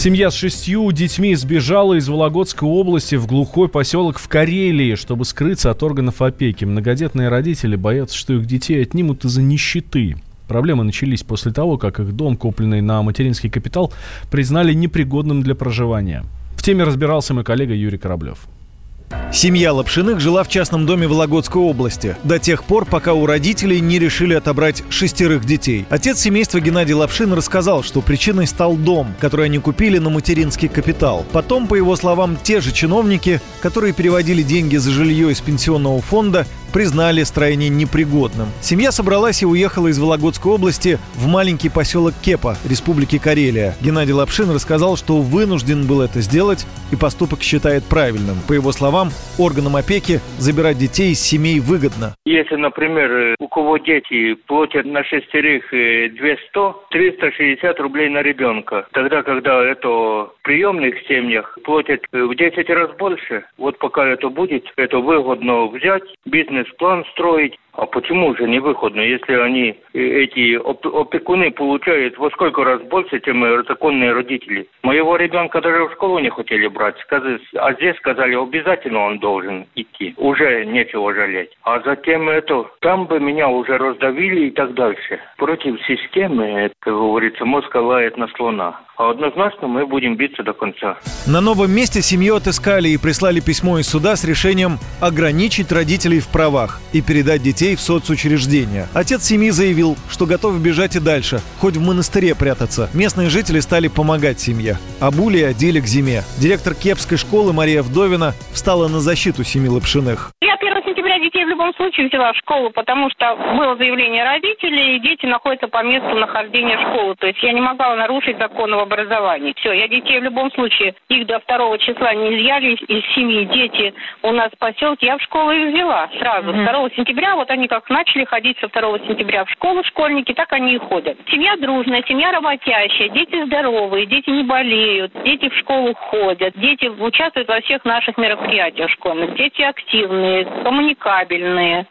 Семья с шестью детьми сбежала из Вологодской области в глухой поселок в Карелии, чтобы скрыться от органов опеки. Многодетные родители боятся, что их детей отнимут из-за нищеты. Проблемы начались после того, как их дом, купленный на материнский капитал, признали непригодным для проживания. В теме разбирался мой коллега Юрий Кораблев. Семья Лапшиных жила в частном доме Вологодской области до тех пор, пока у родителей не решили отобрать шестерых детей. Отец семейства Геннадий Лапшин рассказал, что причиной стал дом, который они купили на материнский капитал. Потом, по его словам, те же чиновники, которые переводили деньги за жилье из пенсионного фонда, признали строение непригодным. Семья собралась и уехала из Вологодской области в маленький поселок Кепа, Республики Карелия. Геннадий Лапшин рассказал, что вынужден был это сделать и поступок считает правильным. По его словам, органам опеки забирать детей из семей выгодно. Если, например, у кого дети платят на шестерых 200, э, 360 рублей на ребенка, тогда, когда это в приемных семьях платят в 10 раз больше, вот пока это будет, это выгодно взять, бизнес-план строить, а почему же не выходно, если они, э, эти опекуны, получают во сколько раз больше, чем законные родители? Моего ребенка даже в школу не хотели брать, а здесь сказали, обязательно он должен идти. Уже нечего жалеть. А затем это, там бы меня уже раздавили и так дальше. Против системы, как говорится, мозг лает на слона. А однозначно мы будем биться до конца. На новом месте семью отыскали и прислали письмо из суда с решением ограничить родителей в правах и передать детей в соцучреждения. Отец семьи заявил, что готов бежать и дальше, хоть в монастыре прятаться. Местные жители стали помогать семье. А Були одели к зиме. Директор Кепской школы Мария Вдовина встала на защиту семьи Лапшиных. 1 сентября детей в любом случае взяла в школу, потому что было заявление родителей, и дети находятся по месту нахождения школы. То есть я не могла нарушить закон об образовании. Все, я детей в любом случае, их до второго числа не изъяли из семьи. Дети у нас в поселке, я в школу их взяла сразу. Mm-hmm. 2 сентября, вот они как начали ходить со 2 сентября в школу, школьники, так они и ходят. Семья дружная, семья работящая, дети здоровые, дети не болеют, дети в школу ходят, дети участвуют во всех наших мероприятиях школьных, дети активные, коммуникабельные,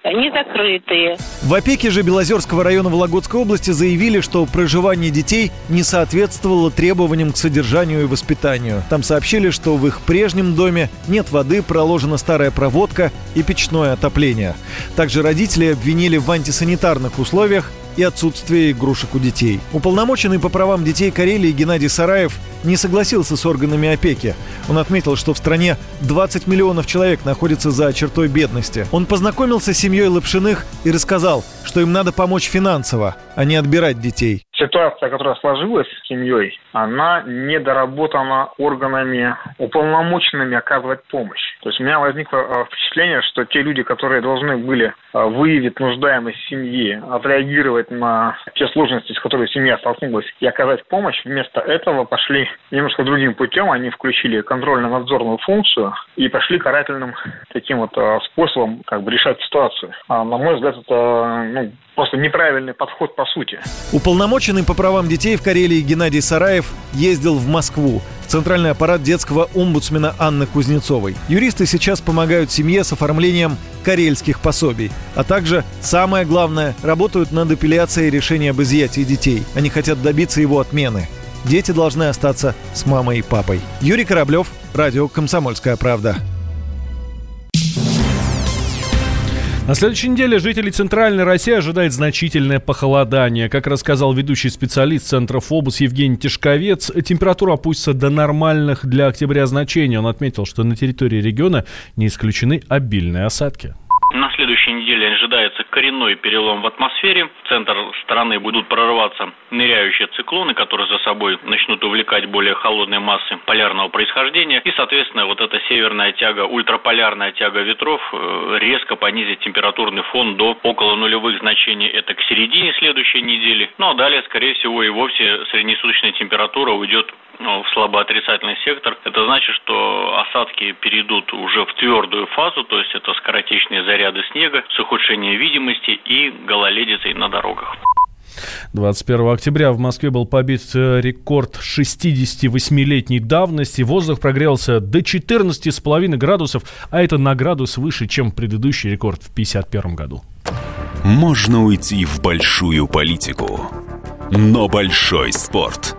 не закрытые. В опеке же Белозерского района Вологодской области заявили, что проживание детей не соответствовало требованиям к содержанию и воспитанию. Там сообщили, что в их прежнем доме нет воды, проложена старая проводка и печное отопление. Также родители обвинили в антисанитарных условиях и отсутствие игрушек у детей. Уполномоченный по правам детей Карелии Геннадий Сараев не согласился с органами опеки. Он отметил, что в стране 20 миллионов человек находятся за чертой бедности. Он познакомился с семьей Лапшиных и рассказал, что им надо помочь финансово, а не отбирать детей ситуация, которая сложилась с семьей, она недоработана органами уполномоченными оказывать помощь. То есть у меня возникло э, впечатление, что те люди, которые должны были э, выявить нуждаемость семьи, отреагировать на те сложности, с которыми семья столкнулась, и оказать помощь, вместо этого пошли немножко другим путем. Они включили контрольно-надзорную функцию и пошли карательным таким вот э, способом как бы решать ситуацию. А, на мой взгляд, это ну, просто неправильный подход по сути. Уполномоченный по правам детей в Карелии Геннадий Сараев ездил в Москву, в центральный аппарат детского омбудсмена Анны Кузнецовой. Юристы сейчас помогают семье с оформлением карельских пособий, а также, самое главное, работают над апелляцией решения об изъятии детей. Они хотят добиться его отмены. Дети должны остаться с мамой и папой. Юрий Кораблев, радио «Комсомольская правда». На следующей неделе жителей Центральной России ожидает значительное похолодание. Как рассказал ведущий специалист Центра ФОБУС Евгений Тишковец, температура опустится до нормальных для октября значений. Он отметил, что на территории региона не исключены обильные осадки. Следующей неделе ожидается коренной перелом в атмосфере. В центр страны будут прорываться ныряющие циклоны, которые за собой начнут увлекать более холодные массы полярного происхождения. И, соответственно, вот эта северная тяга, ультраполярная тяга ветров э, резко понизит температурный фон до около нулевых значений. Это к середине следующей недели. Ну а далее, скорее всего, и вовсе среднесуточная температура уйдет в слабоотрицательный сектор. Это значит, что осадки перейдут уже в твердую фазу, то есть это скоротечные заряды снега с ухудшением видимости и гололедицей на дорогах. 21 октября в Москве был побит э, рекорд 68-летней давности. Воздух прогрелся до 14,5 градусов, а это на градус выше, чем предыдущий рекорд в 1951 году. Можно уйти в большую политику, но большой спорт –